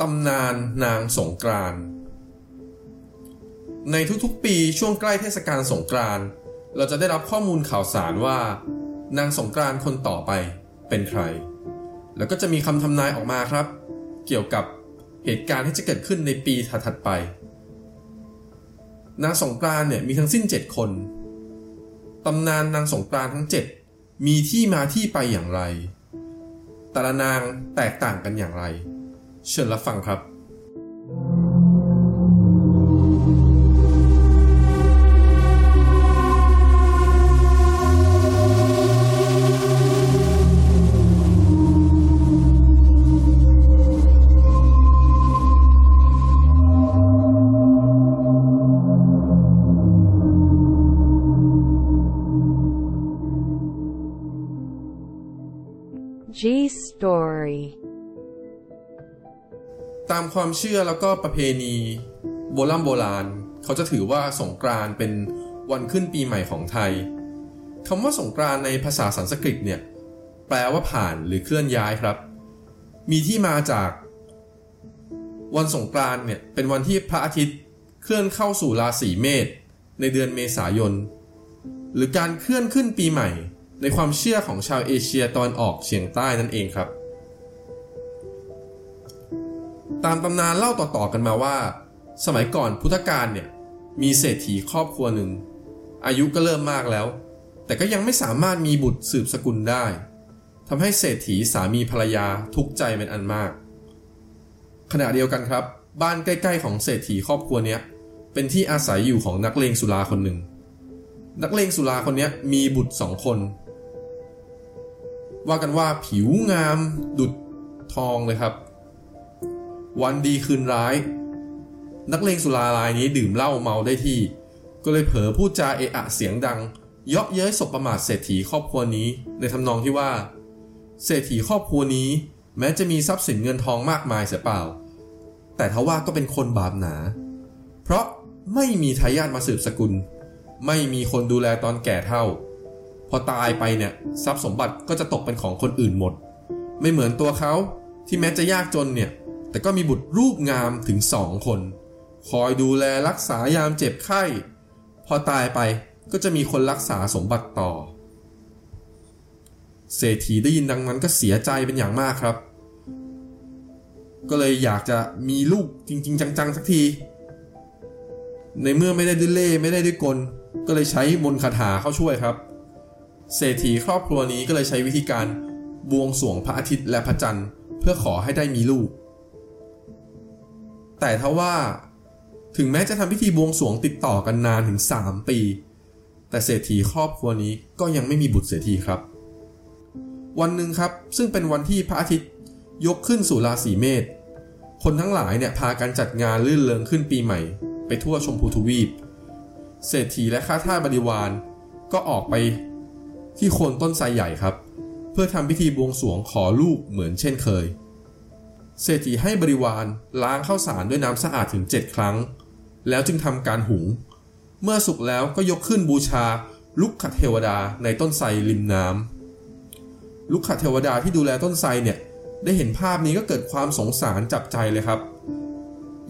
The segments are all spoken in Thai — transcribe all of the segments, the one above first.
ตำนานนางสงกรานในทุกๆ ปีช่วงใกล้เทศกาลสงกรานเราจะได้รับข้อมูลข่าวสารว่า นางสงกรานคนต่อไปเป็นใคร แล้วก็จะมีคำทำนายออกมาครับ เกี่ยวกับเหตุการณ์ที่จะเกิดขึ้นในปีถัดๆไป นางสงกรานเนี่ยมีทั้งสิ้น 7 คน ตำนานนางสงกรานทั้ง 7 มีที่มาที่ไปอย่างไร แต่ละนางแตกต่างกันอย่างไร เชิญรับฟังครับ G Story ตามความเชื่อแล้วก็ประเพณีโบราณโบราณ เขาจะถือว่าสงกรานเป็นวันขึ้นปีใหม่ของไทยคำว่าสงกรานในภาษาสันสกฤตเนี่ย แปลว่าผ่านหรือเคลื่อนย้ายครับ มีที่มาจากวันสงกรานเนี่ยเป็นวันที่พระอาทิตย์เคลื่อนเข้าสู่ราศีเมษในเดือนเมษายน หรือการเคลื่อนขึ้นปีใหม่ ในความเชื่อของชาวเอเชียตอนออกเฉียงใต้นั่นเองครับ ตามตำนานเล่าต่อๆกันมาว่า สมัยก่อนพุทธกาลเนี่ย มีเศรษฐีครอบครัวหนึ่ง อายุก็เริ่มมากแล้ว แต่ก็ยังไม่สามารถมีบุตรสืบสกุลได้ทำให้เศรษฐีสามีภรรยาทุกข์ใจเป็นอันมาก ขณะเดียวกันครับ บ้านใกล้ๆของเศรษฐีครอบครัวเนี้ยเป็นที่อาศัยอยู่ของนักเลงสุราคนหนึ่ง นักเลงสุราคนนี้มีบุตรสองคน ว่ากันว่าผิวงามดุดทองเลยครับ วันดีคืนร้าย นักเลงสุรารายนี้ดื่มเหล้าเมาได้ที่ ก็เลยเผลอพูดจาเอะอะเสียงดัง เยาะเย้ยสบประมาทเศรษฐีครอบครัวนี้ในทำนองที่ว่า เศรษฐีครอบครัวนี้ แม้จะมีทรัพย์สินเงินทองมากมายเสียเปล่า แต่ทว่าก็เป็นคนบาปหนา เพราะไม่มีทายาทมาสืบสกุล ไม่มีคนดูแลตอนแก่เท่า พอตายไปเนี่ยทรัพย์สมบัติก็จะตกเป็นของคนอื่นหมด ไม่เหมือนตัวเขาที่แม้จะยากจนเนี่ย แต่ก็มีบุตรรูปงามถึงสองคน คอยดูแลรักษายามเจ็บไข้ พอตายไปก็จะมีคนรักษาสมบัติต่อ เศรษฐีได้ยินดังนั้นก็เสียใจเป็นอย่างมากครับ ก็เลยอยากจะมีลูกจริง ๆ จัง ๆ สักที ในเมื่อไม่ได้ด้วยเล่ไม่ได้ด้วยกล ก็เลยใช้มนต์คาถาเข้าช่วยครับ เศรษฐีครอบครัวนี้ก็เลยใช้วิธีการบวงสรวงพระอาทิตย์และพระจันทร์ เพื่อขอให้ได้มีลูก แต่ทว่าถึงแม้จะทำพิธีบวงสวงติดต่อกันนานถึง 3 ปี แต่เศรษฐีครอบครัวนี้ก็ยังไม่มีบุตรเสียทีครับ วันหนึ่งครับซึ่งเป็นวันที่พระอาทิตย์ยกขึ้นสู่ราศีเมษคนทั้งหลายเนี่ยพากันจัดงานลื่นเริงขึ้นปีใหม่ ไปทั่วชมพูทวีป เศรษฐีและข้าทาสบริวาร ก็ออกไปที่โคนต้นไทรใหญ่ครับ เพื่อทำพิธีบวงสวงขอลูกเหมือนเช่นเคย เศรษฐีให้บริวารล้างข้าวสารด้วยน้ำสะอาดถึง 7 ครั้ง แล้วจึงทำการหุง เมื่อสุกแล้วก็ยกขึ้นบูชาลุกขเทวดาในต้นไทรริมน้ำลุกขเทวดาที่ดูแลต้นไทรเนี่ยได้เห็นภาพนี้ก็เกิดความสงสารจับใจเลยครับ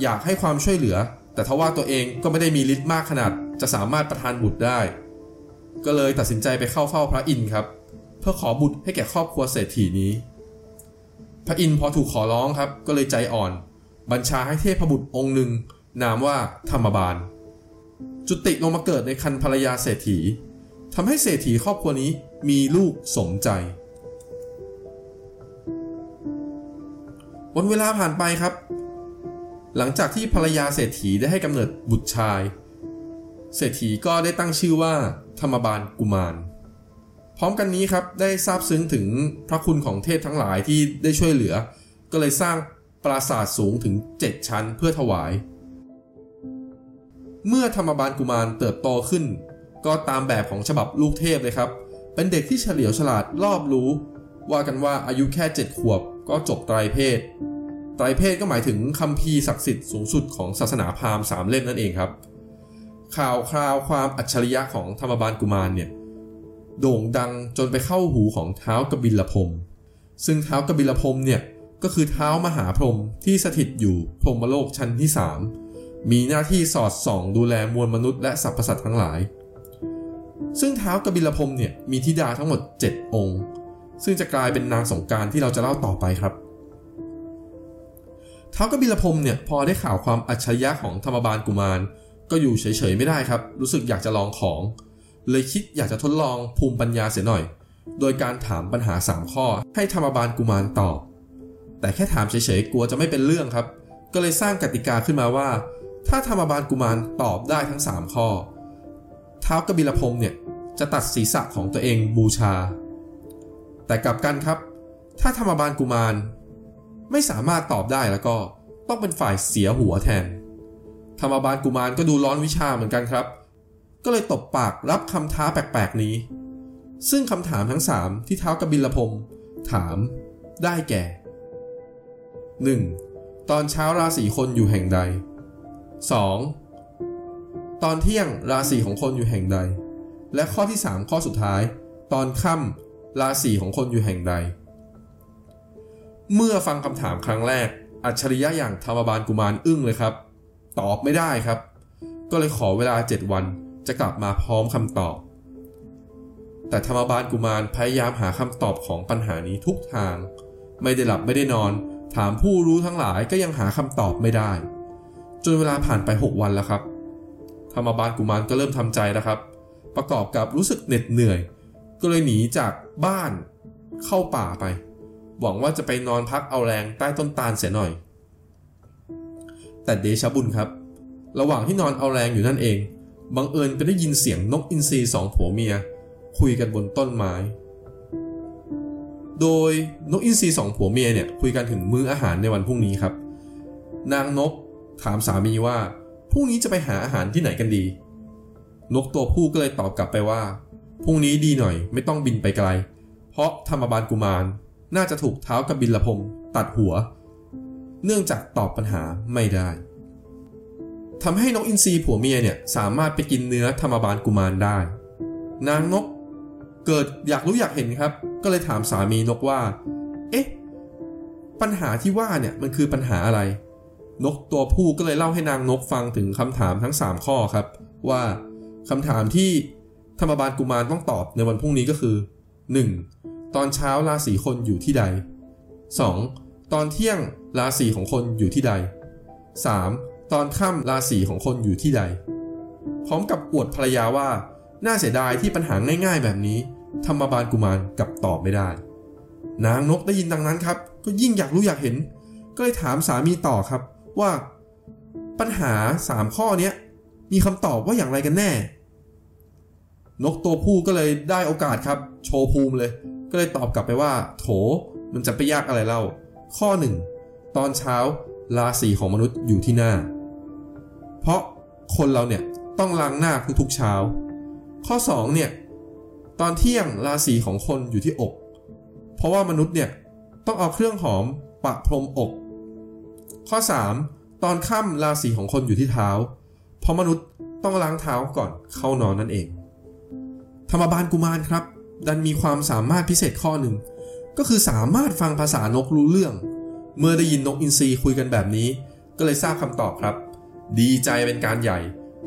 อยากให้ความช่วยเหลือ แต่ทว่าตัวเองก็ไม่ได้มีฤทธิ์มากขนาด จะสามารถประทานบุตรได้ ก็เลยตัดสินใจไปเข้าเฝ้าพระอินทร์ครับ เพื่อขอบุตรให้แก่ครอบครัวเศรษฐีนี้ พระอินทร์พอถูกขอร้องครับ ก็เลยใจอ่อน บัญชาให้เทพบุตรองค์หนึ่ง นามว่าธรรมบาล จุติลงมาเกิดในคันภรรยาเศรษฐีทำให้เศรษฐีครอบครัวนี้มีลูกสมใจ วันเวลาผ่านไปครับ หลังจากที่ภรรยาเศรษฐีได้ให้กำเนิดบุตรชาย เศรษฐีก็ได้ตั้งชื่อว่า ธรรมบาลกุมาร พร้อมกันนี้ครับได้ทราบซึ้งถึงพระคุณของเทพทั้งหลายที่ได้ช่วยเหลือ ก็เลยสร้างปราสาทสูงถึง 7 ชั้นเพื่อถวาย เมื่อธรรมบาลกุมารเติบโตขึ้น ก็ตามแบบของฉบับลูกเทพเลยครับ เป็นเด็กที่เฉลียวฉลาดรอบรู้ ว่ากันว่าอายุแค่ 7 ขวบก็จบไตรเพศ ไตรเพศก็หมายถึงคัมภีร์ศักดิ์สิทธิ์สูงสุดของศาสนาพราหมณ์สามเล่มนั่นเองครับ ข่าวคราวความอัจฉริยะของธรรมบาลกุมารเนี่ย โด่งดังจนไปเข้าหูของเท้ากบิลพรมซึ่งเท้ากบิลพรมเนี่ยก็คือเท้ามหาพรมที่สถิตอยู่พรมโลกชั้นที่สามมีหน้าที่สอดส่องดูแลมวลมนุษย์และสรรพสัตว์ทั้งหลาย ซึ่งเท้ากบิลพรมเนี่ยมีธิดาทั้งหมด 7 องค์ ซึ่งจะกลายเป็นนางสงการที่เราจะเล่าต่อไปครับเท้ากบิลพรมเนี่ยพอได้ข่าวความอัจฉริยะของธรรมบาลกุมาร ก็อยู่เฉยๆไม่ได้ครับ รู้สึกอยากจะลองของ เลยคิดอยากจะทดลองภูมิปัญญาเสียหน่อย โดยการถามปัญหา 3 ข้อ ให้ธรรมบาลกุมารตอบ แต่แค่ถามเฉยๆกลัวจะไม่เป็นเรื่องครับ ก็เลยสร้างกติกาขึ้นมาว่า ถ้าธรรมบาลกุมารตอบได้ทั้ง 3 ข้อ เท้ากบิลพรมเนี่ยจะตัดศีรษะของตัวเองบูชา แต่กลับกันครับ ถ้าธรรมบาลกุมาร ไม่สามารถตอบได้แล้วก็ต้องเป็นฝ่ายเสียหัวแทน ธรรมบาลกุมารก็ดูร้อนวิชาเหมือนกันครับ ก็เลยตบปากรับคำท้าแปลกๆนี้ ซึ่งคำถามทั้งสามที่เท้ากบิลพมถามได้แก่ 1. ตอนเช้าราศีคนอยู่แห่งใด 2. ตอนเที่ยงราศีของคนอยู่แห่งใด และข้อที่ 3 ข้อสุดท้าย ตอนค่ำราศีของคนอยู่แห่งใด เมื่อฟังคำถามครั้งแรก อัจฉริยะอย่างธรรมบาลกุมารอึ้งเลยครับ ตอบไม่ได้ครับ ก็เลยขอเวลา 7 วัน จะกลับมาพร้อมคำตอบ แต่ธรรมบาลกุมารพยายามหาคำตอบของปัญหานี้ทุกทาง ไม่ได้หลับไม่ได้นอน ถามผู้รู้ทั้งหลายก็ยังหาคำตอบไม่ได้ จนเวลาผ่านไป 6 วันแล้วครับ ธรรมบาลกุมารก็เริ่มทำใจแล้วครับ ประกอบกับรู้สึกเหน็ดเหนื่อย ก็เลยหนีจากบ้านเข้าป่าไป หวังว่าจะไปนอนพักเอาแรงใต้ต้นตาลเสียหน่อย แต่เดชบุญครับ ระหว่างที่นอนเอาแรงอยู่นั่นเอง บังเอิญไปได้ยินเสียงนกอินทรีสองผัวเมีย คุยกันบนต้นไม้ โดยนกอินทรีสองผัวเมียเนี่ยคุยกันถึงมื้ออาหารในวันพรุ่งนี้ครับ นางนกถามสามีว่าพรุ่งนี้จะไปหาอาหารที่ไหนกันดี นกตัวผู้ก็เลยตอบกลับไปว่าพรุ่งนี้ดีหน่อยไม่ต้องบินไปไกล เพราะธรรมบาลกุมารน่าจะถูกเท้ากับบินละพมตัดหัว เนื่องจากตอบปัญหาไม่ได้ ทำให้นกอินทรีผัวเมียเนี่ยสามารถไปกินเนื้อธรรมบาลกุมารได้ นางนกเกิดอยากรู้อยากเห็นครับ ก็เลยถามสามีนกว่า เอ๊ะ ปัญหาที่ว่าเนี่ยมันคือปัญหาอะไร นกตัวผู้ก็เลยเล่าให้นางนกฟังถึงคำถามทั้ง 3 ข้อครับ ว่าคำถามที่ธรรมบาลกุมารต้องตอบในวันพรุ่งนี้ก็คือ 1. ตอนเช้าราศีคนอยู่ที่ใด 2. ตอนเที่ยงราศีของคนอยู่ที่ใด 3. ตอนค่ำราศีของคนอยู่ที่ใด พร้อมกับอวดภรรยาว่า น่าเสียดายที่ปัญหาง่ายๆ แบบนี้ ธรรมบาลกุมารกับตอบไม่ได้ นางนกได้ยินดังนั้นครับ ก็ยิ่งอยากรู้อยากเห็น ก็เลยถามสามีต่อครับว่า ปัญหาสามข้อนี้มีคำตอบว่าอย่างไรกันแน่ นกตัวผู้ก็เลยได้โอกาสครับ โชว์ภูมิเลย ก็เลยตอบกลับไปว่า โถ มันจะไปยากอะไรเล่า ข้อหนึ่งตอนเช้าราศีของมนุษย์อยู่ที่หน้า เพราะคนเราเนี่ยต้องล้างหน้าทุกๆเช้า ข้อ2เนี่ยตอนเที่ยงราศีของคนอยู่ที่อก เพราะว่ามนุษย์เนี่ยต้องเอาเครื่องหอมปะพรมอก ข้อ 3. ตอนค่ำราศีของคนอยู่ที่เท้า เพราะมนุษย์ต้องล้างเท้าก่อนเข้านอนนั่นเอง ธรรมบาลกุมารครับ ดันมีความสามารถพิเศษข้อหนึ่ง ก็คือสามารถฟังภาษานกรู้เรื่อง เมื่อได้ยินนกอินทรีคุยกันแบบนี้ ก็เลยทราบคำตอบครับ ดีใจเป็นการใหญ่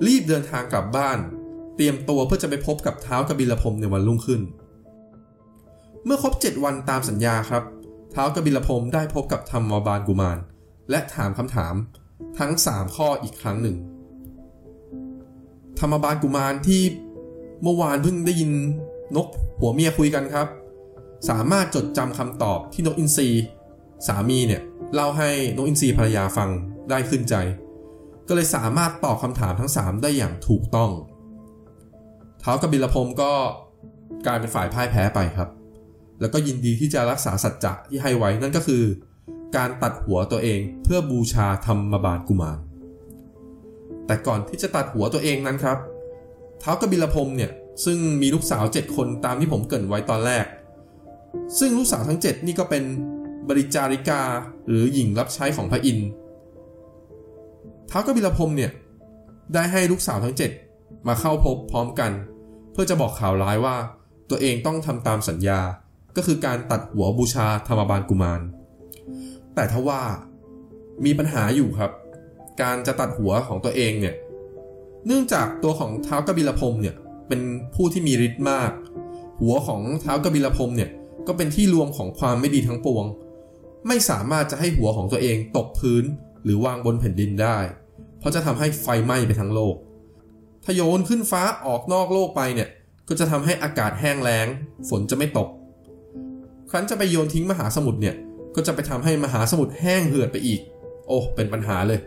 รีบเดินทางกลับบ้าน เตรียมตัวเพื่อจะไปพบกับเท้ากบิลพรมในวันรุ่งขึ้น เมื่อครบ 7 วันตามสัญญาครับ เท้ากบิลพรมได้พบกับธรรมบาลกุมาร และถามคำถามทั้ง 3 ข้ออีกครั้งหนึ่ง ธรรมบาลกุมารที่เมื่อวานเพิ่งได้ยินนกหัวเมียคุยกันครับ สามารถจดจำคำตอบที่นกอินทรีสามีเนี่ยเล่าให้นกอินทรีภรรยาฟังได้ขึ้นใจ ก็เลยสามารถตอบคำถามทั้ง 3 ได้อย่างถูกต้องเท้ากบิลพรมก็กลายเป็นฝ่ายพ่ายแพ้ไปครับ แล้วก็ยินดีที่จะรักษาสัจจะที่ให้ไว้นั่นก็คือ การตัดหัวตัวเองเพื่อบูชาธรรมบาลกุมาร แต่ก่อนที่จะตัดหัวตัวเองนั้นครับเท้ากบิลพรมเนี่ยซึ่งมีลูกสาวเจ็ดคนตามที่ผมเกริ่นไว้ตอนแรก ซึ่งลูกสาวทั้ง 7 นี่ก็เป็นบริจาริกาหรือหญิงรับใช้ของพระอินทร์ ท้าวกบิลพรมเนี่ย ได้ให้ลูกสาวทั้ง 7 มาเข้าพบพร้อมกัน เพื่อจะบอกข่าวร้ายว่า ตัวเองต้องทำตามสัญญาก็คือการตัดหัวบูชาธรรมบาลกุมาร แต่ทว่ามีปัญหาอยู่ครับ การจะตัดหัวของตัวเองเนี่ย เนื่องจากตัวของเท้ากบิลพรมเนี่ยเป็นผู้ที่มีฤทธิ์มาก หัวของเท้ากบิลพรมเนี่ยก็เป็นที่รวมของความไม่ดีทั้งปวง ไม่สามารถจะให้หัวของตัวเองตกพื้น หรือวางบนแผ่นดินได้ เพราะจะทำให้ไฟไหม้ไปทั้งโลก ถ้าโยนขึ้นฟ้าออกนอกโลกไปเนี่ย ก็จะทำให้อากาศแห้งแล้ง ฝนจะไม่ตก ครั้นจะไปโยนทิ้งมหาสมุทรเนี่ย ก็จะไปทำให้มหาสมุทรแห้งเหือดไปอีก โอ้ เป็นปัญหาเลย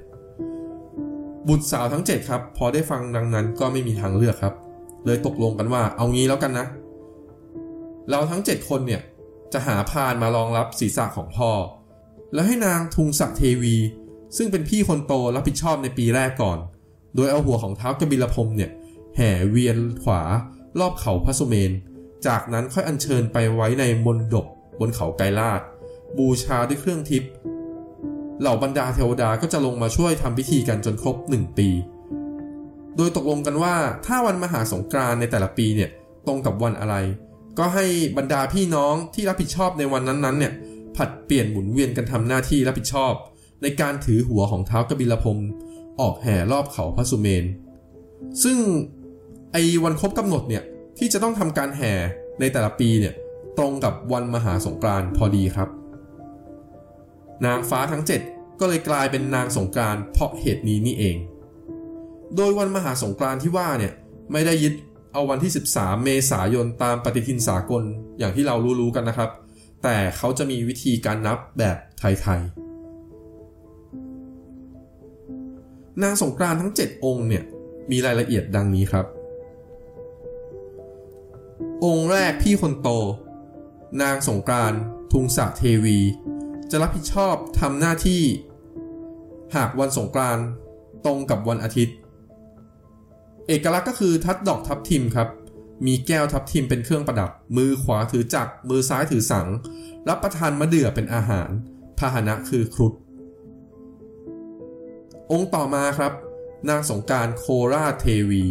บุตรสาวทั้ง 7 ครับ พอได้ฟังดังนั้นก็ไม่มีทางเลือกครับ เลยตกลงกันว่า เอางี้แล้วกันนะ เราทั้ง 7 คนเนี่ยจะหาพานมารองรับศีรษะของพ่อ แล้วให้นางทุงศักเทวี ซึ่งเป็นพี่คนโตรับผิดชอบในปีแรกก่อน โดยเอาหัวของเท้ากบิลพรมเนี่ย แห่เวียนขวารอบเขาพระสุเมน จากนั้นค่อยอัญเชิญไปไว้ในมณฑปบนเขาไกรลาดบูชาด้วยเครื่องทิพย์เหล่าบรรดาเทวดาก็จะลงมาช่วยทำพิธีกันจนครบ 1 ปี โดยตกลงกันว่าถ้าวันมหาสงกรานในแต่ละปีเนี่ยตรงกับวันอะไร ก็ให้บรรดาพี่น้องที่รับผิดชอบในวันนั้นๆเนี่ยผัดเปลี่ยนหมุนเวียนกันทำหน้าที่รับผิดชอบ ในการถือหัวของเท้ากบิลพมออกแห่รอบเขาพระสุเมน ซึ่งไอ้วันครบกำหนดเนี่ยที่จะต้องทำการแห่ในแต่ละปีเนี่ยตรงกับวันมหาสงกรานต์พอดีครับ นางฟ้าทั้ง 7 ก็เลยกลายเป็นนางสงกรานต์เพราะเหตุนี้นี่เอง โดยวันมหาสงกรานต์ที่ว่าเนี่ยไม่ได้ยึดเอาวันที่ 13 เมษายนตามปฏิทินสากลอย่างที่เรารู้ๆกันนะครับ แต่เขาจะมีวิธีการนับแบบไทยๆ นางสงกรานทั้ง 7 องค์เนี่ยมีรายละเอียดดังนี้ครับ องค์แรกพี่คนโต นางสงกรานทุงสะเทวี จะรับผิดชอบทำหน้าที่ หากวันสงกรานต์ตรงกับวันอาทิตย์ เอกลักษณ์ก็คือทัดดอกทับทิมครับ มีแก้วทับทิมเป็นเครื่องประดับ มือขวาถือจักรมือซ้ายถือสัง รับประทานมะเดื่อเป็นอาหาร พาหนะคือครุฑ องค์ต่อมาครับ นางสงการโคราเทวี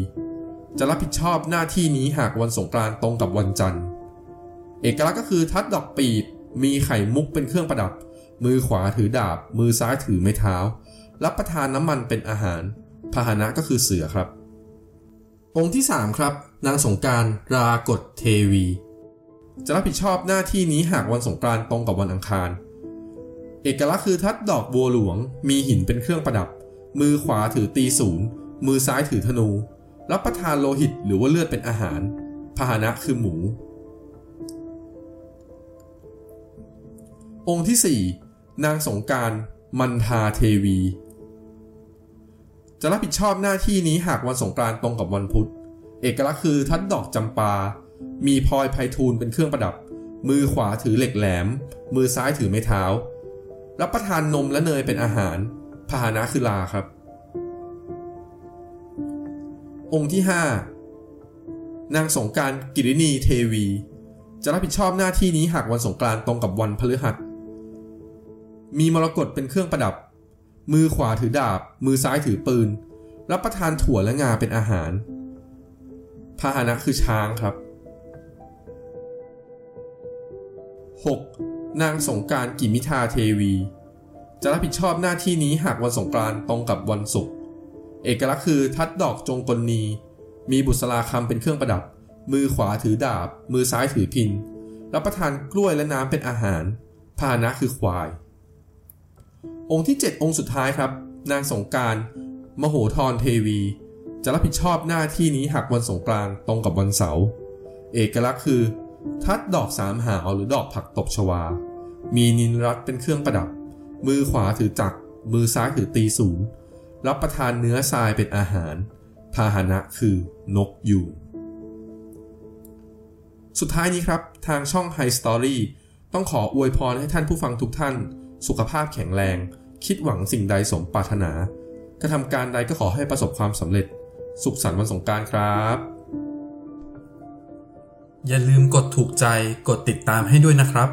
จะรับผิดชอบหน้าที่นี้หากวันสงกรานตรงกับวันจันทร์ เอกลักษณ์ก็คือทัดดอกปีบมีไข่มุกเป็นเครื่องประดับ มือขวาถือดาบ มือซ้ายถือไม้เท้า รับประทานน้ำมันเป็นอาหาร พาหนะก็คือเสือครับ องค์ที่ 3 ครับ นางสงการรากฎเทวี จะรับผิดชอบหน้าที่นี้หากวันสงกรานต์ตรงกับวันอังคาร เอกลักษณ์คือทัดดอกบัวหลวง มีหินเป็นเครื่องประดับ มือขวาถือตีศูนย์ มือซ้ายถือธนู รับประทานโลหิตหรือว่าเลือดเป็นอาหาร พาหนะคือหมู องค์ที่ 4 นางสงการมันทาเทวี จะรับผิดชอบหน้าที่นี้หากวันสงกรานต์ตรงกับวันพุธ เอกลักษณ์คือทัดดอกจำปา มีพลอยไพทูลเป็นเครื่องประดับ มือขวาถือเหล็กแหลม มือซ้ายถือไม้เท้า รับประทานนมและเนยเป็นอาหาร พาหนะคือลาครับ องค์ที่ 5 นางสงการกิรินีเทวี จะรับผิดชอบหน้าที่นี้หากวันสงกานต์ตรงกับวันพฤหัส มีมรกตเป็นเครื่องประดับ มือขวาถือดาบ มือซ้ายถือปืน รับประทานถั่วและงาเป็นอาหาร พาหนะคือช้างครับ 6. นางสงการกิมิทาเทวี จะรับผิดชอบหน้าที่นี้หากวันสงกรานต์ตรงกับวันศุกร์เอกลักษณ์คือทัดดอกจงกลนี มีบุษราคำเป็นเครื่องประดับ มือขวาถือดาบ มือซ้ายถือพิน รับประทานกล้วยและน้ำเป็นอาหาร พาหนะคือควาย องค์ที่ 7 องค์สุดท้ายครับ นางสงการมโหธรเทวี จะรับผิดชอบหน้าที่นี้หากวันสงกรานต์ตรงกับวันเสาร์เอกลักษณ์คือ ทัดดอกสามหาวหรือดอกผักตบชวา มีนินรัตเป็นเครื่องประดับ มือขวาถือจักร มือซ้ายถือตีศูนย์รับประทานเนื้อทรายเป็นอาหาร พาหนะคือนกยูงสุดท้ายนี้ครับ ทางช่อง High Story ต้องขออวยพรให้ท่านผู้ฟังทุกท่าน สุขภาพแข็งแรง คิดหวังสิ่งใดสมปรารถนากระทำการใดก็ขอให้ประสบความสำเร็จ สุขสันต์วันสงการครับ อย่าลืมกดถูกใจกดติดตามให้ด้วยนะครับ